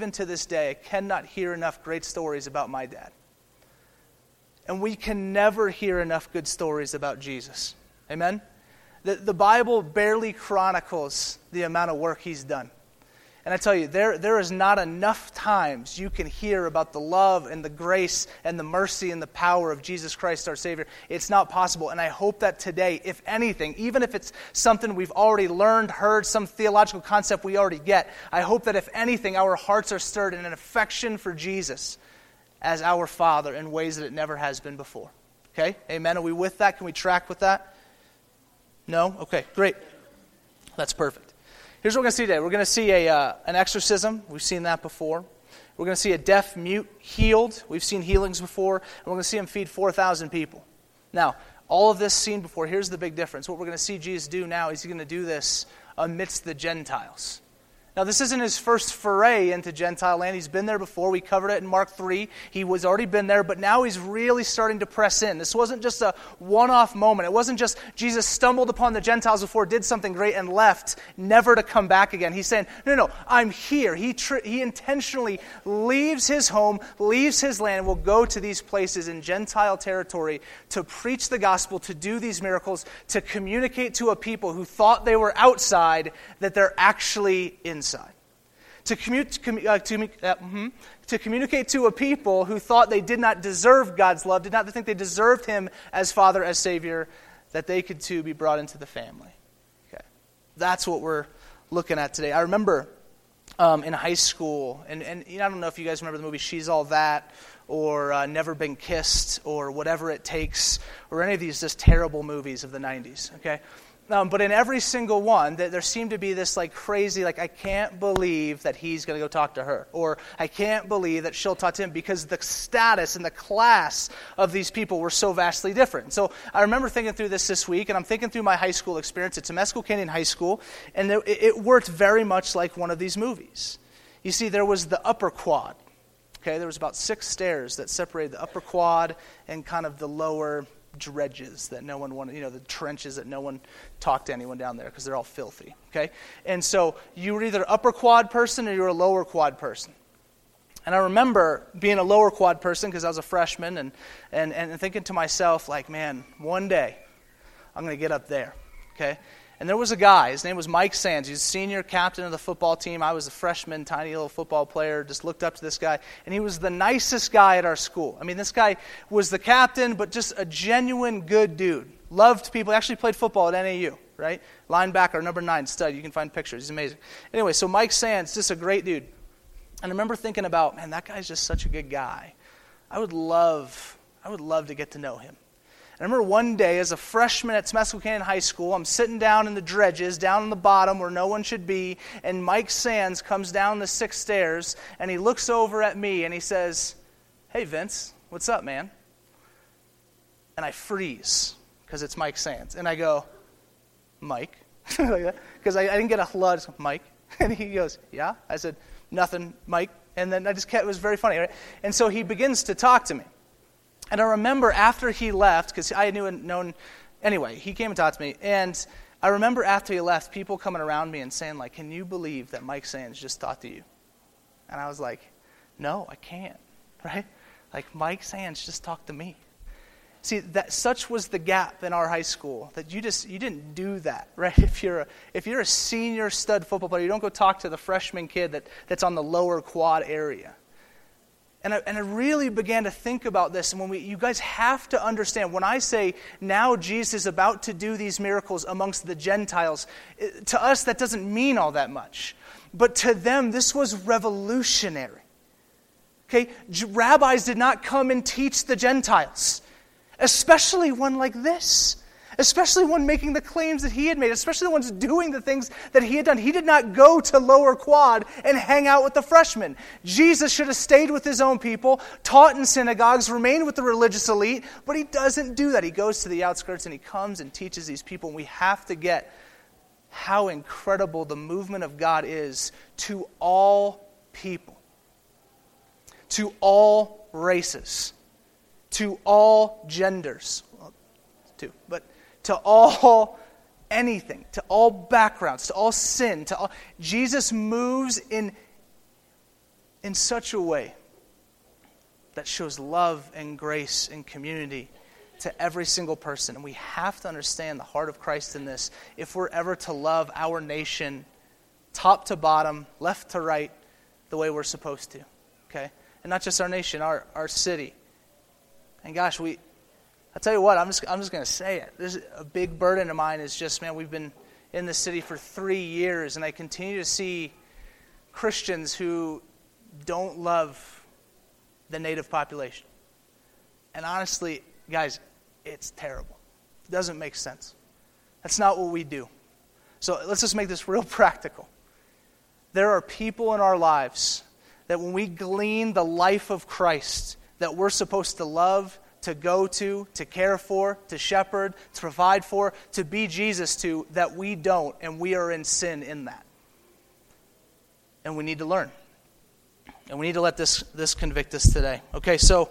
even to this day, I cannot hear enough great stories about my dad. And we can never hear enough good stories about Jesus. Amen? The, the Bible barely chronicles the amount of work he's done. And I tell you, there, there is not enough times you can hear about the love and the grace and the mercy and the power of Jesus Christ our Savior. It's not possible. And I hope that today, if anything, even if it's something we've already learned, heard, some theological concept we already get, I hope that if anything, our hearts are stirred in an affection for Jesus as our Father in ways that it never has been before. Okay? Amen. Are we with that? Can we track with that? No? Okay, great. That's perfect. Here's what we're going to see today. We're going to see a, uh, an exorcism. We've seen that before. We're going to see a deaf mute healed. We've seen healings before. And we're going to see him feed 4,000 people. Now, all of this seen before, here's the big difference. What we're going to see Jesus do now is he's going to do this amidst the Gentiles. Now, this isn't his first foray into Gentile land. He's been there before. We covered it in Mark 3. He was already been there, but now he's really starting to press in. This wasn't just a one off moment. It wasn't just Jesus stumbled upon the Gentiles before, did something great, and left, never to come back again. He's saying, No, no, I'm here. He, tr- he intentionally leaves his home, leaves his land, and will go to these places in Gentile territory to preach the gospel, to do these miracles, to communicate to a people who thought they were outside that they're actually in inside. To, commu- uh, to, uh, mm-hmm, to communicate to a people who thought they did not deserve God's love, did not think they deserved Him as Father, as Savior, that they could too be brought into the family. Okay. That's what we're looking at today. I remember um, in high school, and, and you know, I don't know if you guys remember the movie She's All That or uh, Never Been Kissed or Whatever It Takes or any of these just terrible movies of the 90s. Okay? Um, but in every single one, there seemed to be this like crazy, like, I can't believe that he's going to go talk to her. Or I can't believe that she'll talk to him because the status and the class of these people were so vastly different. So I remember thinking through this this week, and I'm thinking through my high school experience at Temescal Canyon High School, and it, it worked very much like one of these movies. You see, there was the upper quad. Okay, there was about six stairs that separated the upper quad and kind of the lower dredges that no one wanted, you know, the trenches that no one talked to anyone down there because they're all filthy, okay? And so you were either upper quad person or you were a lower quad person. And I remember being a lower quad person because I was a freshman and, and, and thinking to myself, like, man, one day I'm going to get up there, okay? And there was a guy, his name was Mike Sands. He's a senior captain of the football team. I was a freshman, tiny little football player. Just looked up to this guy. And he was the nicest guy at our school. I mean, this guy was the captain, but just a genuine good dude. Loved people. Actually played football at NAU, right? Linebacker, number nine, stud. You can find pictures. He's amazing. Anyway, so Mike Sands, just a great dude. And I remember thinking about, man, that guy's just such a good guy. I would love, I would love to get to know him. I remember one day as a freshman at Temescal High School, I'm sitting down in the dredges, down in the bottom where no one should be, and Mike Sands comes down the six stairs and he looks over at me and he says, Hey, Vince, what's up, man? And I freeze because it's Mike Sands. And I go, Mike? Because I, I, didn't get a hello, Mike. And he goes, Yeah? I said, Nothing, Mike. And then I just kept, it was very funny, right? And so he begins to talk to me. And I remember after he left, because I knew and known, anyway, he came and talked to me. And I remember after he left, people coming around me and saying, like, can you believe that Mike Sands just talked to you? And I was like, no, I can't, right? Like, Mike Sands just talked to me. See, that such was the gap in our high school that you just you didn't do that, right? If you're a, if you're a senior stud football player, you don't go talk to the freshman kid that, that's on the lower quad area. And I, and I really began to think about this. And when we, you guys have to understand, when I say now Jesus is about to do these miracles amongst the Gentiles, it, to us that doesn't mean all that much. But to them, this was revolutionary. Okay? Rabbis did not come and teach the Gentiles, especially one like this especially one making the claims that he had made, especially the ones doing the things that he had done. He did not go to lower quad and hang out with the freshmen. Jesus should have stayed with his own people, taught in synagogues, remained with the religious elite, but he doesn't do that. He goes to the outskirts and he comes and teaches these people. And we have to get how incredible the movement of God is to all people, to all races, to all genders. Well, too, but to all anything, to all backgrounds, to all sin, to all Jesus moves in in such a way that shows love and grace and community to every single person. And we have to understand the heart of Christ in this if we're ever to love our nation top to bottom, left to right, the way we're supposed to. Okay? And not just our nation, our, our city. And gosh, we, I'll tell you what, I'm just, I'm just going to say it. This a big burden of mine is just, man, we've been in the city for three years, and I continue to see Christians who don't love the native population. And honestly, guys, it's terrible. It doesn't make sense. That's not what we do. So let's just make this real practical. There are people in our lives that when we glean the life of Christ, that we're supposed to love, to go to, to care for, to shepherd, to provide for, to be Jesus to, that we don't, and we are in sin in that. And we need to learn. And we need to let this, this convict us today. Okay, so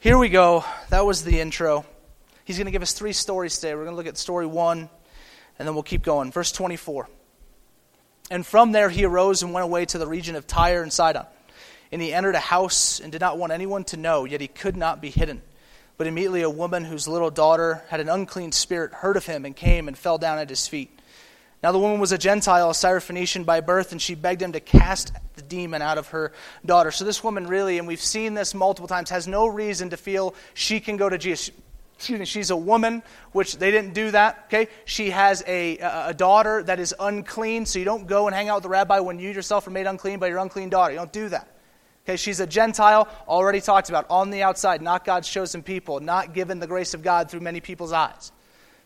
here we go. That was the intro. He's going to give us three stories today. We're going to look at story one, and then we'll keep going. Verse 24. And from there he arose and went away to the region of Tyre and Sidon. And he entered a house and did not want anyone to know, yet he could not be hidden. But immediately a woman whose little daughter had an unclean spirit heard of him and came and fell down at his feet. Now the woman was a Gentile, a Syrophoenician by birth, and she begged him to cast the demon out of her daughter. So this woman really, and we've seen this multiple times, has no reason to feel she can go to Jesus. Me, she's a woman, which they didn't do that. Okay, she has a, a daughter that is unclean, so you don't go and hang out with the rabbi when you yourself are made unclean by your unclean daughter. You don't do that. Okay, she's a Gentile, already talked about, on the outside, not God's chosen people, not given the grace of God through many people's eyes.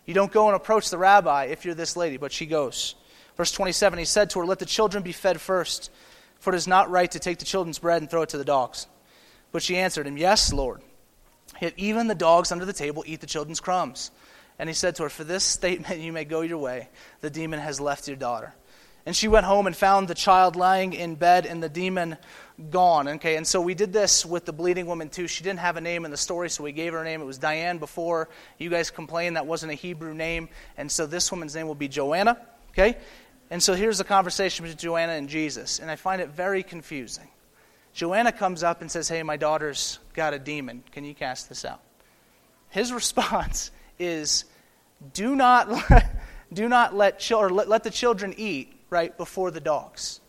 You don't go and approach the rabbi if you're this lady, but she goes. Verse 27, he said to her, Let the children be fed first, for it is not right to take the children's bread and throw it to the dogs. But she answered him, Yes, Lord. Yet even the dogs under the table eat the children's crumbs. And he said to her, For this statement you may go your way. The demon has left your daughter. And she went home and found the child lying in bed and the demon gone. Okay, and so we did this with the bleeding woman too. She didn't have a name in the story, so we gave her a name. It was Diane before. You guys complained that wasn't a Hebrew name. And so this woman's name will be Joanna. Okay? And so here's the conversation between Joanna and Jesus. And I find it very confusing. Joanna comes up and says, Hey, my daughter's got a demon. Can you cast this out? His response is, Do not, do not let, children, let, let the children eat right before the dogs.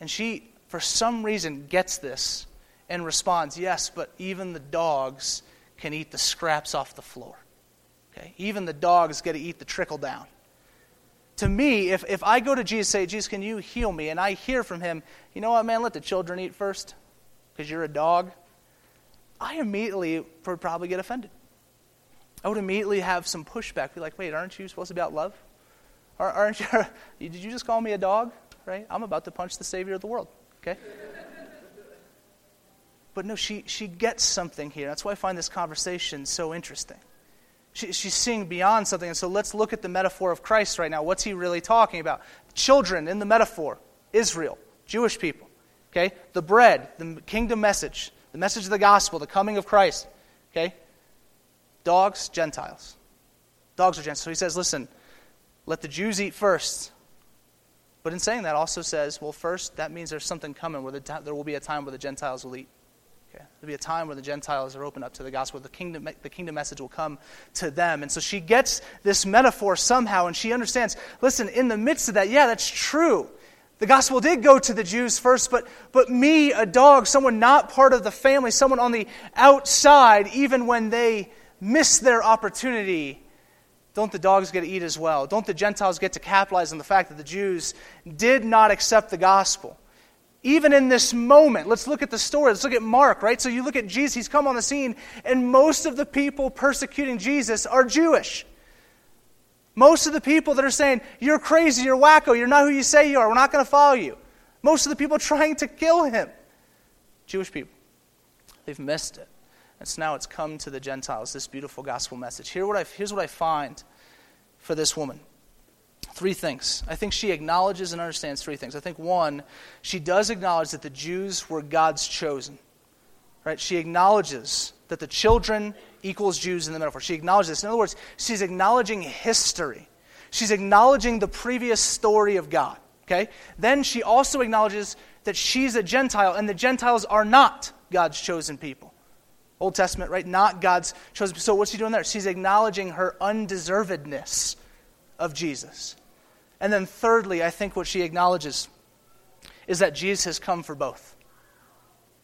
And she, for some reason, gets this and responds, Yes, but even the dogs can eat the scraps off the floor. Okay? Even the dogs get to eat the trickle down. To me, if, if I go to Jesus say, Jesus, can you heal me? And I hear from him, you know what, man, let the children eat first because you're a dog. I immediately would probably get offended. I would immediately have some pushback. Be like, wait, aren't you supposed to be about love? Aren't you, did you just call me a dog? Right? I'm about to punch the Savior of the world. Okay? But no, she, she gets something here. That's why I find this conversation so interesting. She, she's seeing beyond something. And so let's look at the metaphor of Christ right now. What's he really talking about? Children in the metaphor, Israel, Jewish people. Okay? The bread, the kingdom message, the message of the gospel, the coming of Christ. Okay? Dogs, Gentiles. Dogs are Gentiles. So he says, listen, let the Jews eat first. But in saying that, also says, well, first, that means there's something coming where the, there will be a time where the Gentiles will eat. Okay? There'll be a time where the Gentiles are open up to the gospel. The kingdom, the kingdom message will come to them. And so she gets this metaphor somehow, and she understands listen, in the midst of that, yeah, that's true. The gospel did go to the Jews first, but, but me, a dog, someone not part of the family, someone on the outside, even when they miss their opportunity, don't the dogs get to eat as well? Don't the Gentiles get to capitalize on the fact that the Jews did not accept the gospel? Even in this moment, let's look at the story. Let's look at Mark, right? So you look at Jesus, he's come on the scene, and most of the people persecuting Jesus are Jewish. Most of the people that are saying, You're crazy, you're wacko, you're not who you say you are, we're not going to follow you. Most of the people trying to kill him, Jewish people. They've missed it. And so now it's come to the Gentiles, this beautiful gospel message. Here what I, here's what I find for this woman three things. I think she acknowledges and understands three things. I think one, she does acknowledge that the Jews were God's chosen. Right? She acknowledges that the children equals Jews in the metaphor. She acknowledges this. In other words, she's acknowledging history. She's acknowledging the previous story of God. Okay? Then she also acknowledges that she's a Gentile, and the Gentiles are not God's chosen people. Old Testament, right? Not God's chosen. So what's she doing there? She's acknowledging her undeservedness of Jesus. And then thirdly, I think what she acknowledges is that Jesus has come for both.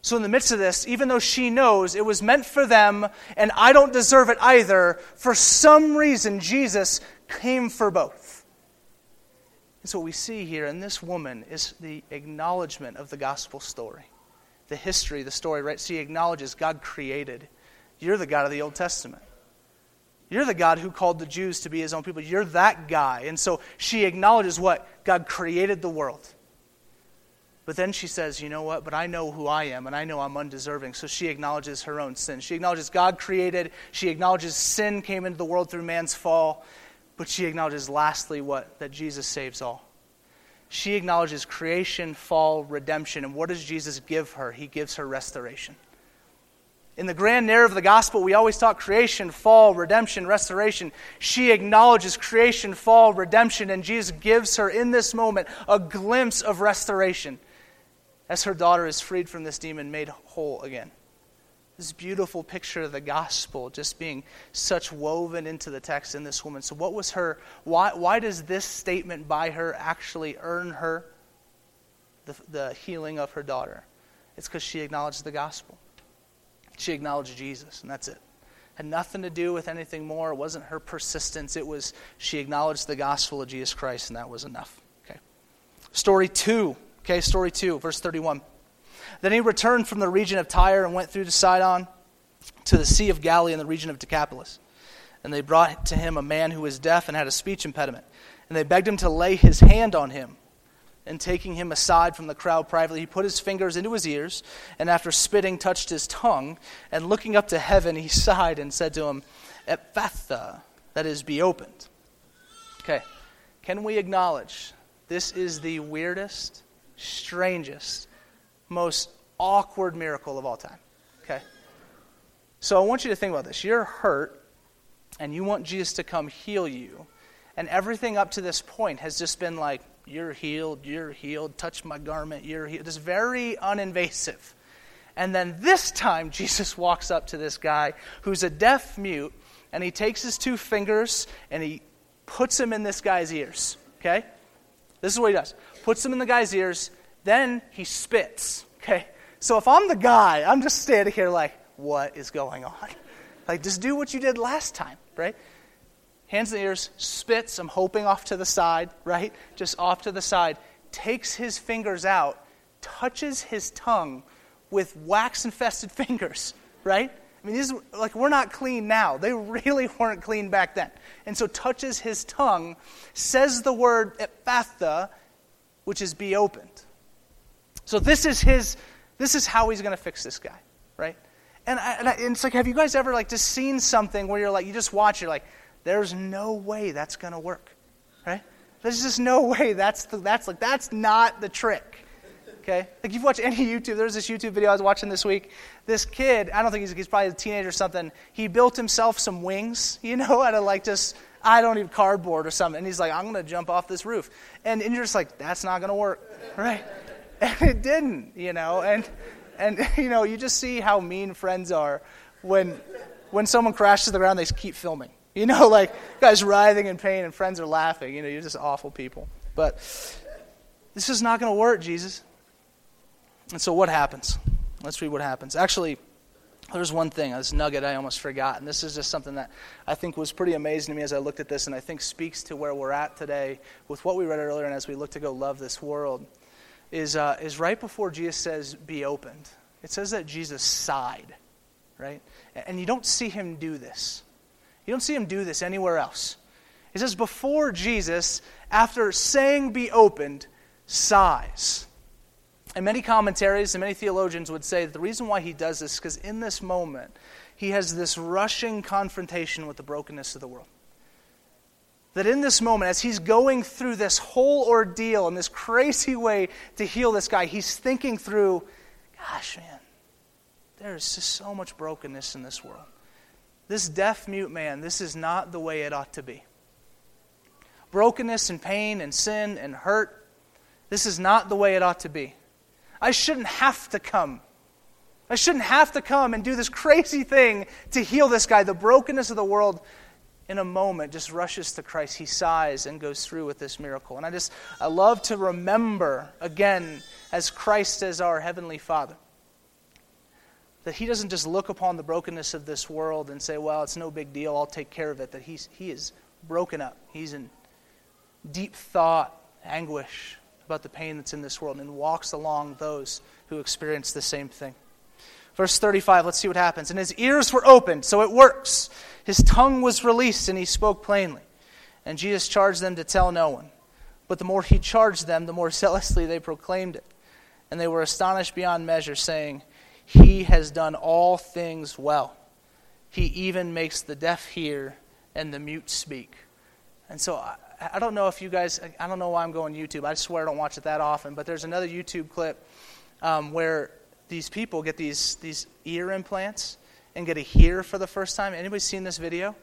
So, in the midst of this, even though she knows it was meant for them and I don't deserve it either, for some reason, Jesus came for both. And so, what we see here in this woman is the acknowledgement of the gospel story, the history, the story, right? She acknowledges God created. You're the God of the Old Testament. You're the God who called the Jews to be his own people. You're that guy. And so she acknowledges what? God created the world. But then she says, You know what? But I know who I am, and I know I'm undeserving. So she acknowledges her own sin. She acknowledges God created. She acknowledges sin came into the world through man's fall. But she acknowledges, lastly, what? That Jesus saves all. She acknowledges creation, fall, redemption. And what does Jesus give her? He gives her restoration. In the grand narrative of the gospel, we always talk creation, fall, redemption, restoration. She acknowledges creation, fall, redemption, and Jesus gives her in this moment a glimpse of restoration as her daughter is freed from this demon, made whole again. This beautiful picture of the gospel just being such woven into the text in this woman. So, what was her, why, why does this statement by her actually earn her the, the healing of her daughter? It's because she acknowledged the gospel. She acknowledged Jesus, and that's it. Had nothing to do with anything more. It wasn't her persistence. It was she acknowledged the gospel of Jesus Christ, and that was enough. Okay. Story two Okay, story 2, verse 31. Then he returned from the region of Tyre and went through to Sidon to the Sea of Galilee in the region of Decapolis. And they brought to him a man who was deaf and had a speech impediment. And they begged him to lay his hand on him. And taking him aside from the crowd privately, he put his fingers into his ears, and after spitting, touched his tongue. And looking up to heaven, he sighed and said to him, Ephphatha, that is, be opened. Okay, can we acknowledge this is the weirdest, strangest, most awkward miracle of all time. Okay? So I want you to think about this. You're hurt, and you want Jesus to come heal you. And everything up to this point has just been like, you're healed, you're healed, touch my garment, you're healed. It's very uninvasive. And then this time, Jesus walks up to this guy who's a deaf mute, and he takes his two fingers and he puts them in this guy's ears. Okay? This is what he does puts them in the guy's ears, then he spits. Okay? So if I'm the guy, I'm just standing here like, what is going on? Like, just do what you did last time, right? Hands the ears, spits, I'm hoping off to the side, right? Just off to the side, takes his fingers out, touches his tongue with wax infested fingers, right? I mean, these like we're not clean now. They really weren't clean back then. And so touches his tongue, says the word ephphatha, which is be opened. So this is his this is how he's going to fix this guy, right? And, I, and, I, and, it's like, have you guys ever like just seen something where you're like, you just watch, you're like, there's no way that's going to work, right? There's just no way that's the, that's like that's not the trick. Okay, like you've watched any YouTube. There's this YouTube video I was watching this week. This kid, I don't think he's, he's probably a teenager or something. He built himself some wings, you know, out of like just I don't need cardboard or something. And he's like, I'm going to jump off this roof. And, and you're just like, that's not going to work, right? And it didn't, you know. And, and, you know, you just see how mean friends are when, when someone crashes to the ground, they keep filming. You know, like, guys writhing in pain and friends are laughing. You know, you're just awful people. But this is not going to work, Jesus. And so what happens? Let's read what happens. Actually, there's one thing, this nugget I almost forgot, and this is just something that I think was pretty amazing to me as I looked at this, and I think speaks to where we're at today with what we read earlier, and as we look to go love this world, is, uh, is right before Jesus says, be opened. It says that Jesus sighed, right? And you don't see him do this. You don't see him do this anywhere else. It says, before Jesus, after saying be opened, sighs. And many commentaries and many theologians would say that the reason why he does this is because in this moment, he has this rushing confrontation with the brokenness of the world. That in this moment, as he's going through this whole ordeal in this crazy way to heal this guy, he's thinking through, gosh, man, there's just so much brokenness in this world. This deaf mute man, this is not the way it ought to be. Brokenness and pain and sin and hurt, this is not the way it ought to be. I shouldn't have to come. I shouldn't have to come and do this crazy thing to heal this guy. The brokenness of the world in a moment just rushes to Christ. He sighs and goes through with this miracle. And I just, I love to remember again, as Christ as our Heavenly Father, that He doesn't just look upon the brokenness of this world and say, well, it's no big deal, I'll take care of it. That he's, He is broken up. He's in deep thought, anguish about the pain that's in this world, and walks along those who experience the same thing. Verse 35, let's see what happens. And his ears were opened, so it works. His tongue was released, and he spoke plainly. And Jesus charged them to tell no one. But the more he charged them, the more zealously they proclaimed it. And they were astonished beyond measure, saying, He has done all things well. He even makes the deaf hear and the mute speak. And so I, I don't know if you guys, I don't know why I'm going YouTube. I swear I don't watch it that often. But there's another YouTube clip um, where these people get these, these ear implants and get to hear for the first time. Anybody seen this video?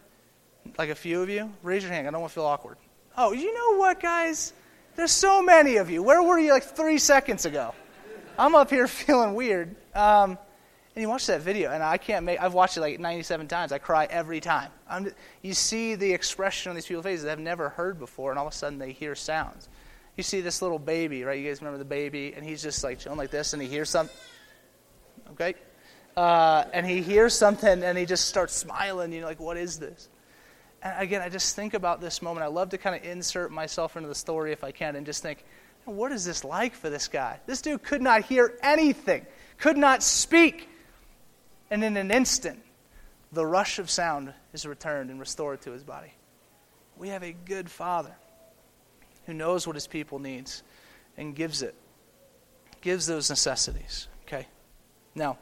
Like a few of you? Raise your hand. I don't want to feel awkward. Oh, you know what, guys? There's so many of you. Where were you like three seconds ago? I'm up here feeling weird. Um, and you watch that video, and I can't make. I've watched it like 97 times. I cry every time. I'm, you see the expression on these people's faces they've never heard before, and all of a sudden they hear sounds. You see this little baby, right? You guys remember the baby, and he's just like chilling like this, and he hears something okay? Uh, and he hears something and he just starts smiling. You're like, what is this? And again, I just think about this moment. I love to kind of insert myself into the story if I can and just think, what is this like for this guy? This dude could not hear anything, could not speak. And in an instant, the rush of sound is returned and restored to his body. We have a good father who knows what his people needs and gives it, gives those necessities. Now,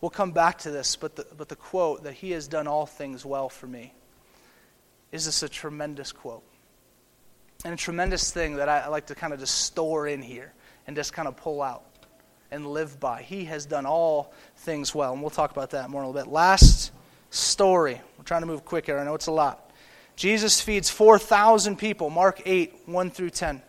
we'll come back to this, but the, but the quote that he has done all things well for me is this a tremendous quote. And a tremendous thing that I, I like to kind of just store in here and just kind of pull out and live by. He has done all things well. And we'll talk about that more in a little bit. Last story. We're trying to move quicker. I know it's a lot. Jesus feeds 4,000 people. Mark 8, 1 through 10.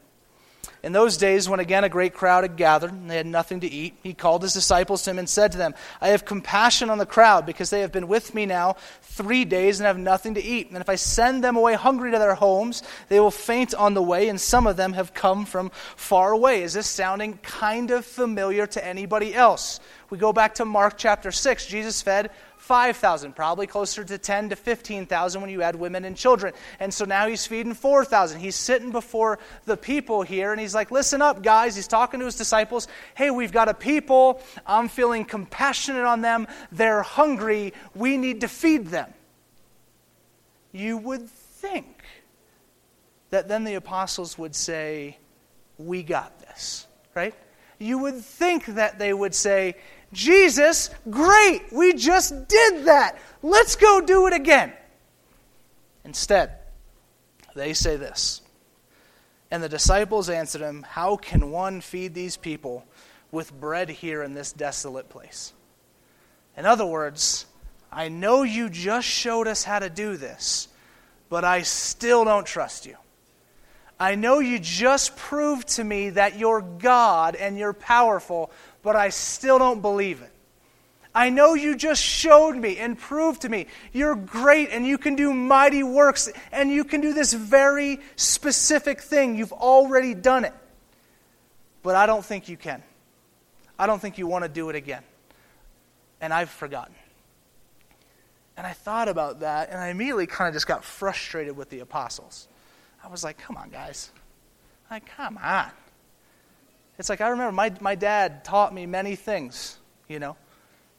In those days, when again a great crowd had gathered and they had nothing to eat, he called his disciples to him and said to them, I have compassion on the crowd because they have been with me now three days and have nothing to eat. And if I send them away hungry to their homes, they will faint on the way, and some of them have come from far away. Is this sounding kind of familiar to anybody else? We go back to Mark chapter 6. Jesus fed 5,000, probably closer to 10 to 15,000 when you add women and children. And so now he's feeding 4,000. He's sitting before the people here and he's like, Listen up, guys. He's talking to his disciples. Hey, we've got a people. I'm feeling compassionate on them. They're hungry. We need to feed them. You would think that then the apostles would say, We got this, right? You would think that they would say, Jesus, great, we just did that. Let's go do it again. Instead, they say this. And the disciples answered him, How can one feed these people with bread here in this desolate place? In other words, I know you just showed us how to do this, but I still don't trust you. I know you just proved to me that you're God and you're powerful, but I still don't believe it. I know you just showed me and proved to me you're great and you can do mighty works and you can do this very specific thing. You've already done it. But I don't think you can. I don't think you want to do it again. And I've forgotten. And I thought about that and I immediately kind of just got frustrated with the apostles. I was like, come on, guys. Like, come on. It's like I remember my, my dad taught me many things, you know.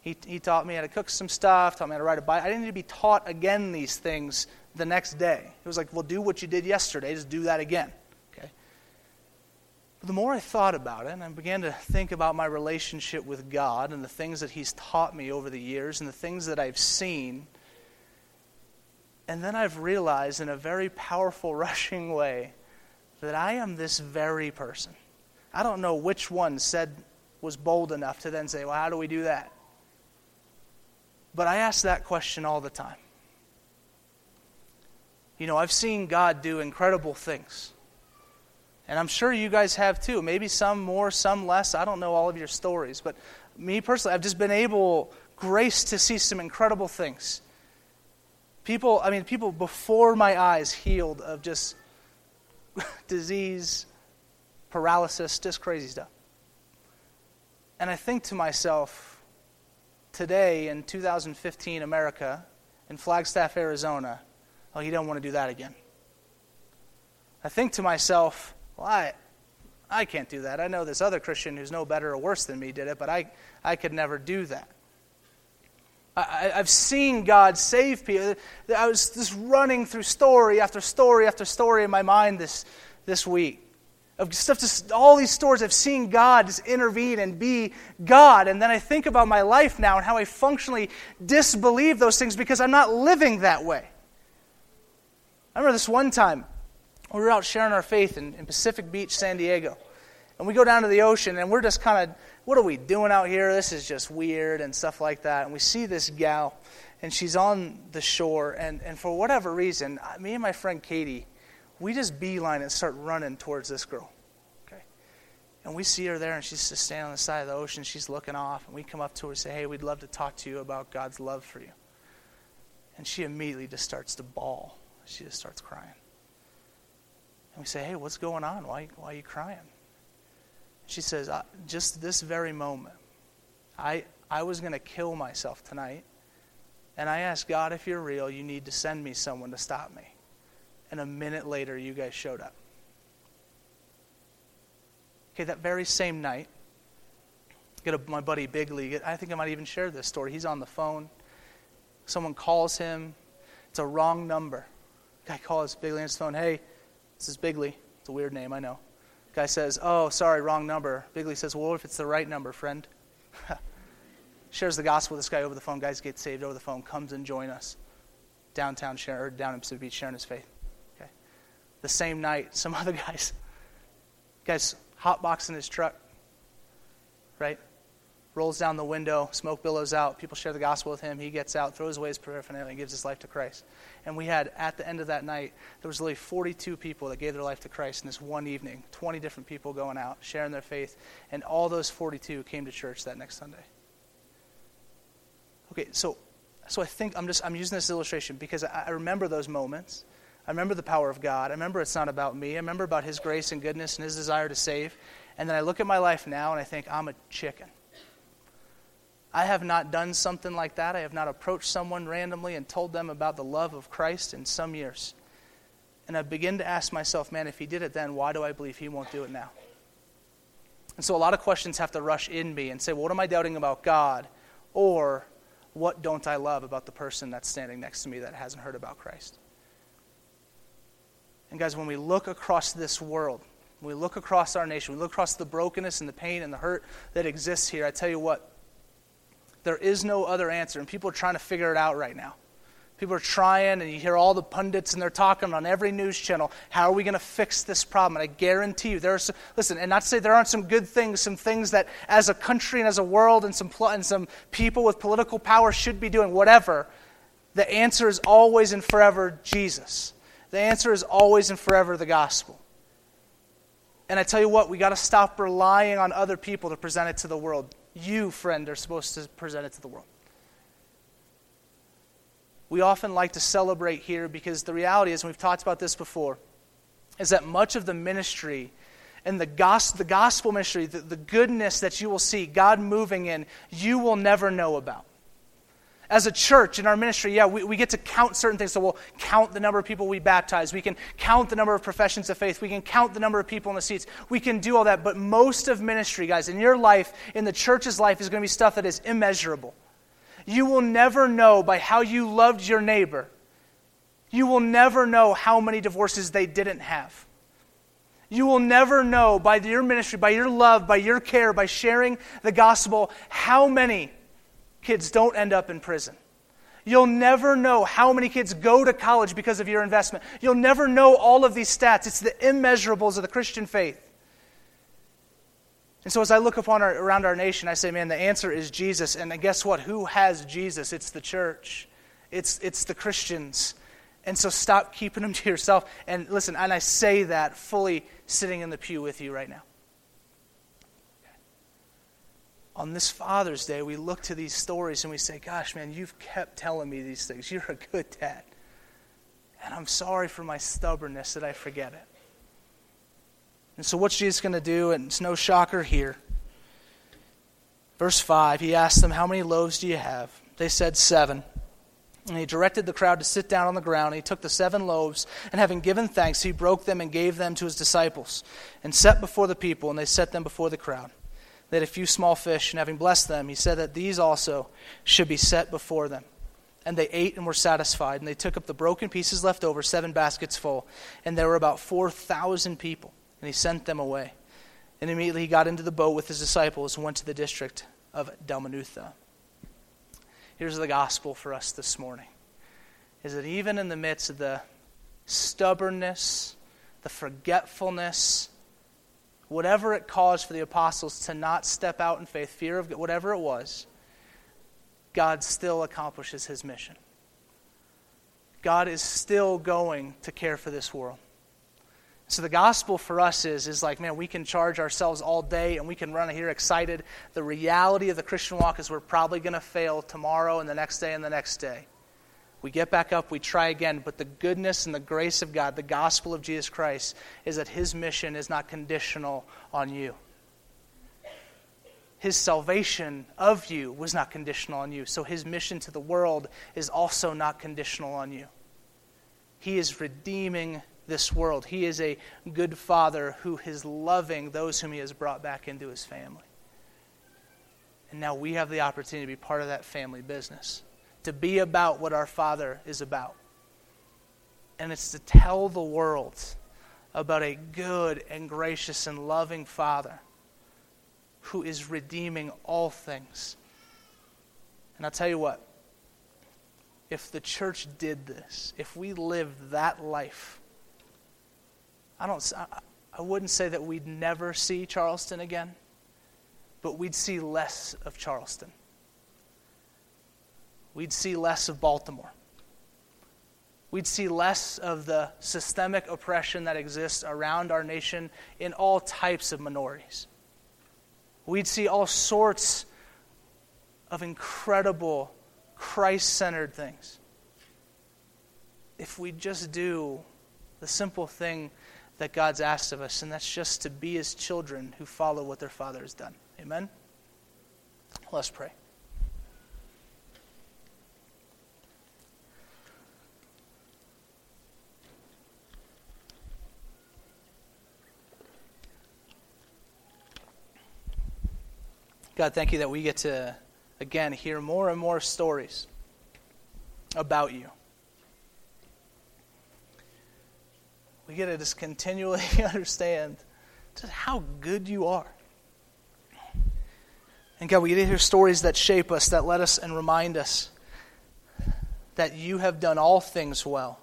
He, he taught me how to cook some stuff, taught me how to ride a bike. I didn't need to be taught again these things the next day. It was like, well, do what you did yesterday, just do that again. Okay? But the more I thought about it, and I began to think about my relationship with God and the things that He's taught me over the years and the things that I've seen, and then I've realized in a very powerful, rushing way that I am this very person. I don't know which one said was bold enough to then say, well, how do we do that? But I ask that question all the time. You know, I've seen God do incredible things. And I'm sure you guys have too. Maybe some more, some less. I don't know all of your stories. But me personally, I've just been able, grace, to see some incredible things. People, I mean, people before my eyes healed of just disease, paralysis, just crazy stuff. And I think to myself, today in 2015 America, in Flagstaff, Arizona, oh, you don't want to do that again. I think to myself, well, I, I can't do that. I know this other Christian who's no better or worse than me did it, but I, I could never do that. I, have seen God save people. I was just running through story after story after story in my mind this, this week. Of stuff, just all these stories, I've seen God just intervene and be God. And then I think about my life now and how I functionally disbelieve those things because I'm not living that way. I remember this one time we were out sharing our faith in, in Pacific Beach, San Diego. And we go down to the ocean and we're just kind of, what are we doing out here? This is just weird and stuff like that. And we see this gal and she's on the shore. And, and for whatever reason, me and my friend Katie, we just beeline and start running towards this girl. Okay? And we see her there and she's just standing on the side of the ocean. She's looking off. And we come up to her and say, hey, we'd love to talk to you about God's love for you. And she immediately just starts to bawl. She just starts crying. And we say, hey, what's going on? Why, why are you crying? She says, just this very moment, I, I was going to kill myself tonight. And I asked God, if you're real, you need to send me someone to stop me. And a minute later, you guys showed up. Okay, that very same night, get a, my buddy Bigley. I think I might even share this story. He's on the phone. Someone calls him. It's a wrong number. Guy calls Bigley on his phone. Hey, this is Bigley. It's a weird name, I know. Guy says, Oh, sorry, wrong number. Bigley says, Well, if it's the right number, friend? Shares the gospel with this guy over the phone. Guys get saved over the phone. Comes and join us downtown, or down in Pacific Beach, sharing his faith. The same night, some other guys, guys hotboxing his truck, right? rolls down the window, smoke billows out. People share the gospel with him. He gets out, throws away his paraphernalia, and gives his life to Christ. And we had, at the end of that night, there was literally 42 people that gave their life to Christ in this one evening. 20 different people going out, sharing their faith. And all those 42 came to church that next Sunday. Okay, so, so I think I'm just, I'm using this illustration because I, I remember those moments. I remember the power of God. I remember it's not about me. I remember about His grace and goodness and His desire to save. And then I look at my life now and I think, I'm a chicken. I have not done something like that. I have not approached someone randomly and told them about the love of Christ in some years. And I begin to ask myself, man, if he did it then, why do I believe he won't do it now? And so a lot of questions have to rush in me and say, well, what am I doubting about God? Or what don't I love about the person that's standing next to me that hasn't heard about Christ? And guys, when we look across this world, we look across our nation, we look across the brokenness and the pain and the hurt that exists here, I tell you what, there is no other answer, and people are trying to figure it out right now. People are trying, and you hear all the pundits, and they're talking on every news channel. How are we going to fix this problem? And I guarantee you, there are some, listen, and not to say there aren't some good things, some things that as a country and as a world and some, and some people with political power should be doing, whatever. The answer is always and forever Jesus. The answer is always and forever the gospel. And I tell you what, we got to stop relying on other people to present it to the world. You, friend, are supposed to present it to the world. We often like to celebrate here because the reality is, and we've talked about this before, is that much of the ministry and the gospel, the gospel ministry, the, the goodness that you will see God moving in, you will never know about as a church in our ministry, yeah, we, we get to count certain things. So we'll count the number of people we baptize. We can count the number of professions of faith. We can count the number of people in the seats. We can do all that. But most of ministry, guys, in your life, in the church's life, is going to be stuff that is immeasurable. You will never know by how you loved your neighbor. You will never know how many divorces they didn't have. You will never know by your ministry, by your love, by your care, by sharing the gospel, how many kids don't end up in prison. You'll never know how many kids go to college because of your investment. You'll never know all of these stats. It's the immeasurables of the Christian faith. And so as I look upon our, around our nation, I say, man, the answer is Jesus. And guess what? Who has Jesus? It's the church. It's, it's the Christians. And so stop keeping them to yourself. And listen, and I say that fully sitting in the pew with you right now. On this Father's Day, we look to these stories and we say, Gosh, man, you've kept telling me these things. You're a good dad. And I'm sorry for my stubbornness that I forget it. And so, what's Jesus going to do? And it's no shocker here. Verse 5, he asked them, How many loaves do you have? They said, Seven. And he directed the crowd to sit down on the ground. He took the seven loaves, and having given thanks, he broke them and gave them to his disciples, and set before the people, and they set them before the crowd. They had a few small fish, and having blessed them, he said that these also should be set before them. And they ate and were satisfied, and they took up the broken pieces left over, seven baskets full, and there were about 4,000 people and he sent them away. And immediately he got into the boat with his disciples and went to the district of Dalmanutha. Here's the gospel for us this morning is that even in the midst of the stubbornness, the forgetfulness, whatever it caused for the apostles to not step out in faith, fear of whatever it was, God still accomplishes his mission. God is still going to care for this world. So the gospel for us is, is like, man, we can charge ourselves all day and we can run here excited. The reality of the Christian walk is we're probably going to fail tomorrow and the next day and the next day. We get back up, we try again, but the goodness and the grace of God, the gospel of Jesus Christ, is that his mission is not conditional on you. His salvation of you was not conditional on you, so his mission to the world is also not conditional on you. He is redeeming this world. He is a good father who is loving those whom he has brought back into his family. And now we have the opportunity to be part of that family business, to be about what our Father is about. And it's to tell the world about a good and gracious and loving Father who is redeeming all things. And I'll tell you what, if the church did this, if we lived that life, I don't I wouldn't say that we'd never see Charleston again, but we'd see less of Charleston. We'd see less of Baltimore. We'd see less of the systemic oppression that exists around our nation in all types of minorities. We'd see all sorts of incredible Christ centered things. If we just do the simple thing that God's asked of us, and that's just to be his children who follow what their father has done. Amen? Let's pray. God, thank you that we get to, again, hear more and more stories about you. we get to just continually understand just how good you are. And God, we get to hear stories that shape us, that let us and remind us that you have done all things well,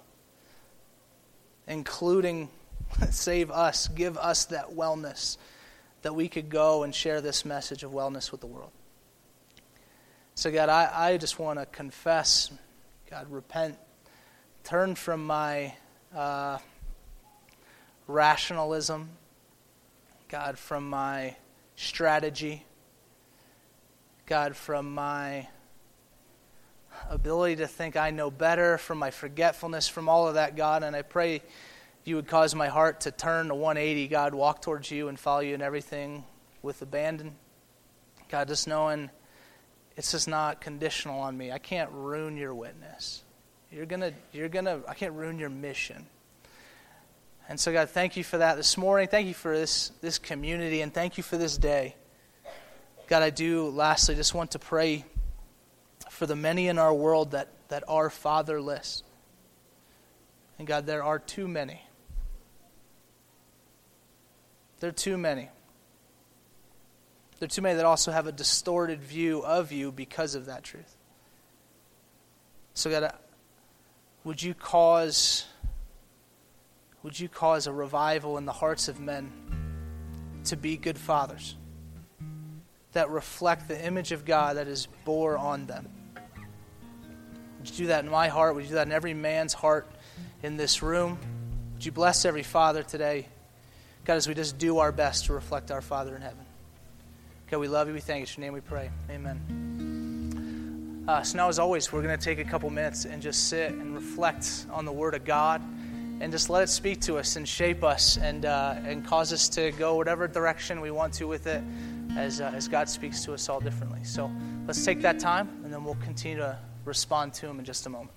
including save us, give us that wellness, that we could go and share this message of wellness with the world. So, God, I, I just want to confess, God, repent, turn from my. Uh, rationalism, God, from my strategy, God, from my ability to think I know better, from my forgetfulness, from all of that, God. And I pray you would cause my heart to turn to 180, God, walk towards you and follow you in everything with abandon. God, just knowing it's just not conditional on me. I can't ruin your witness. You're gonna, you're gonna, I can't ruin your mission. And so, God, thank you for that this morning. Thank you for this, this community, and thank you for this day. God, I do, lastly, just want to pray for the many in our world that, that are fatherless. And God, there are too many. There are too many. There are too many that also have a distorted view of you because of that truth. So, God, uh, would you cause would you cause a revival in the hearts of men to be good fathers that reflect the image of God that is bore on them? Would you do that in my heart? Would you do that in every man's heart in this room? Would you bless every father today? God, as we just do our best to reflect our Father in heaven. God, we love you. We thank you. In your name we pray. Amen. Uh, so now, as always, we're going to take a couple minutes and just sit and reflect on the Word of God and just let it speak to us and shape us and, uh, and cause us to go whatever direction we want to with it as, uh, as God speaks to us all differently. So let's take that time and then we'll continue to respond to Him in just a moment.